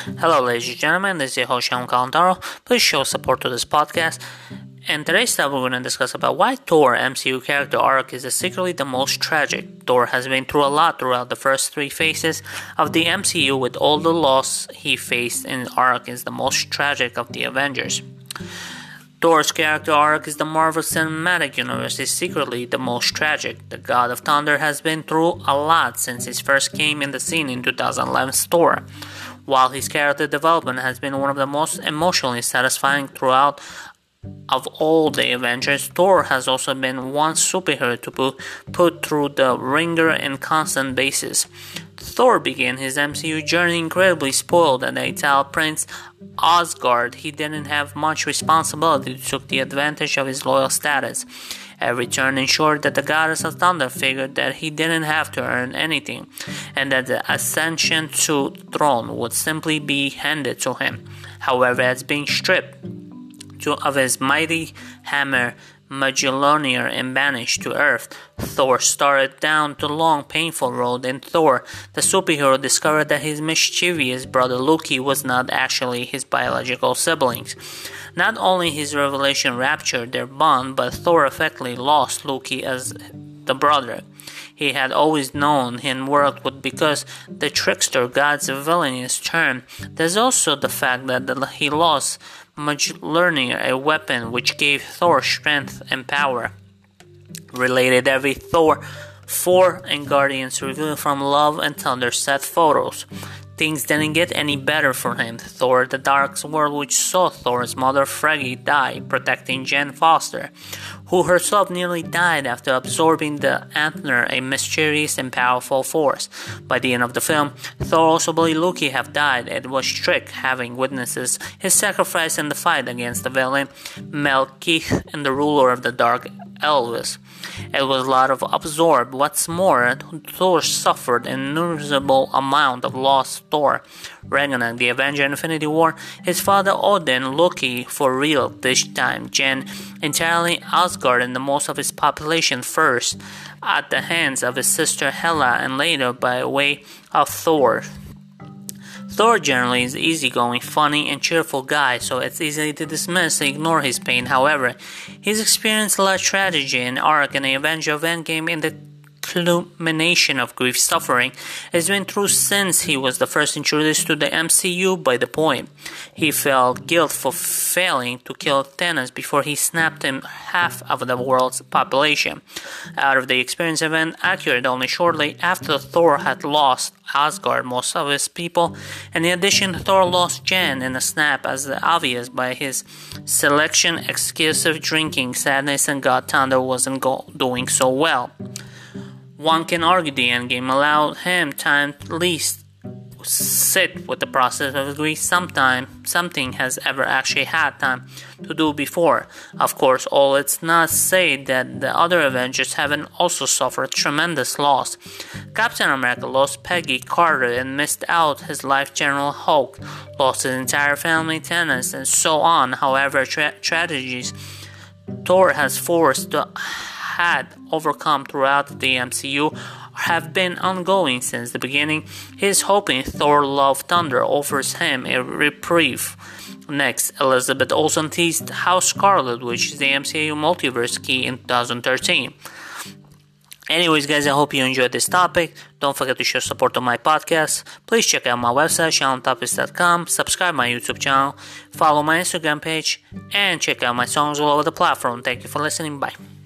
Hello, ladies and gentlemen, this is your host Sean Calantaro. Please show support to this podcast. And today's time we're going to discuss about why Thor MCU character arc is secretly the most tragic. Thor has been through a lot throughout the first three phases of the MCU, with all the loss he faced in arc is the most tragic of the Avengers. Thor's character arc is the Marvel Cinematic Universe is secretly the most tragic. The God of Thunder has been through a lot since his first came in the scene in 2011's Thor. While his character development has been one of the most emotionally satisfying throughout of all the Avengers, Thor has also been one superhero to put, put through the ringer in constant basis. Thor began his MCU journey incredibly spoiled and the Italian prince Asgard. He didn't have much responsibility, took the advantage of his loyal status. Every turn ensured that the goddess of thunder figured that he didn't have to earn anything, and that the ascension to throne would simply be handed to him. However, as being stripped of his mighty hammer, Mjolnir and banished to Earth. Thor started down the long, painful road, and Thor, the superhero, discovered that his mischievous brother Loki was not actually his biological siblings. Not only his revelation ruptured their bond, but Thor effectively lost Loki as the brother he had always known and worked with because the trickster god's villainous term. There's also the fact that he lost Mjolnir a weapon which gave Thor strength and power. Related every Thor 4 and Guardians revealed from Love and Thunder set photos. Things didn't get any better for him. Thor the Dark World, which saw Thor's mother Frigga die, protecting Jane Foster, who herself nearly died after absorbing the Aether, a mysterious and powerful force. By the end of the film, Thor also believed Loki had died and was tricked, having witnesses his sacrifice in the fight against the villain Malekith and the ruler of the Dark Elves. It was a lot of absorbed. What's more, Thor suffered an innumerable amount of loss. Thor, Ragnarok, the Avenger, Infinity War, his father Odin, Loki, for real this time, Jen, entirely Asgard and the most of his population first, at the hands of his sister Hela, and later by way of Thor. Thor generally is easygoing, funny, and cheerful guy, so it's easy to dismiss and ignore his pain. However, he's experienced a lot of tragedy and arc in the Avenger of Endgame in the culmination of grief suffering has been through since he was the first introduced to the MCU by the point. He felt guilt for failing to kill Thanos before he snapped him half of the world's population. Out of the experience event occurred only shortly after Thor had lost Asgard most of his people, and in addition Thor lost Jan in a snap as obvious by his selection exclusive drinking sadness and God Thunder wasn't go- doing so well. One can argue the endgame allowed him time at least sit with the process of grief sometime something has ever actually had time to do before. Of course, all it's not say that the other Avengers haven't also suffered tremendous loss. Captain America lost Peggy Carter and missed out his life General Hulk, lost his entire family, tenants, and so on. However, tra- tragedies Thor has forced had overcome throughout the MCU have been ongoing since the beginning. He's hoping Thor Love Thunder offers him a reprieve. Next, Elizabeth Olsen teased House Scarlet, which is the MCU multiverse key in 2013. Anyways, guys, I hope you enjoyed this topic. Don't forget to show support on my podcast. Please check out my website, SeanTopics.com, subscribe my YouTube channel, follow my Instagram page, and check out my songs all over the platform. Thank you for listening. Bye.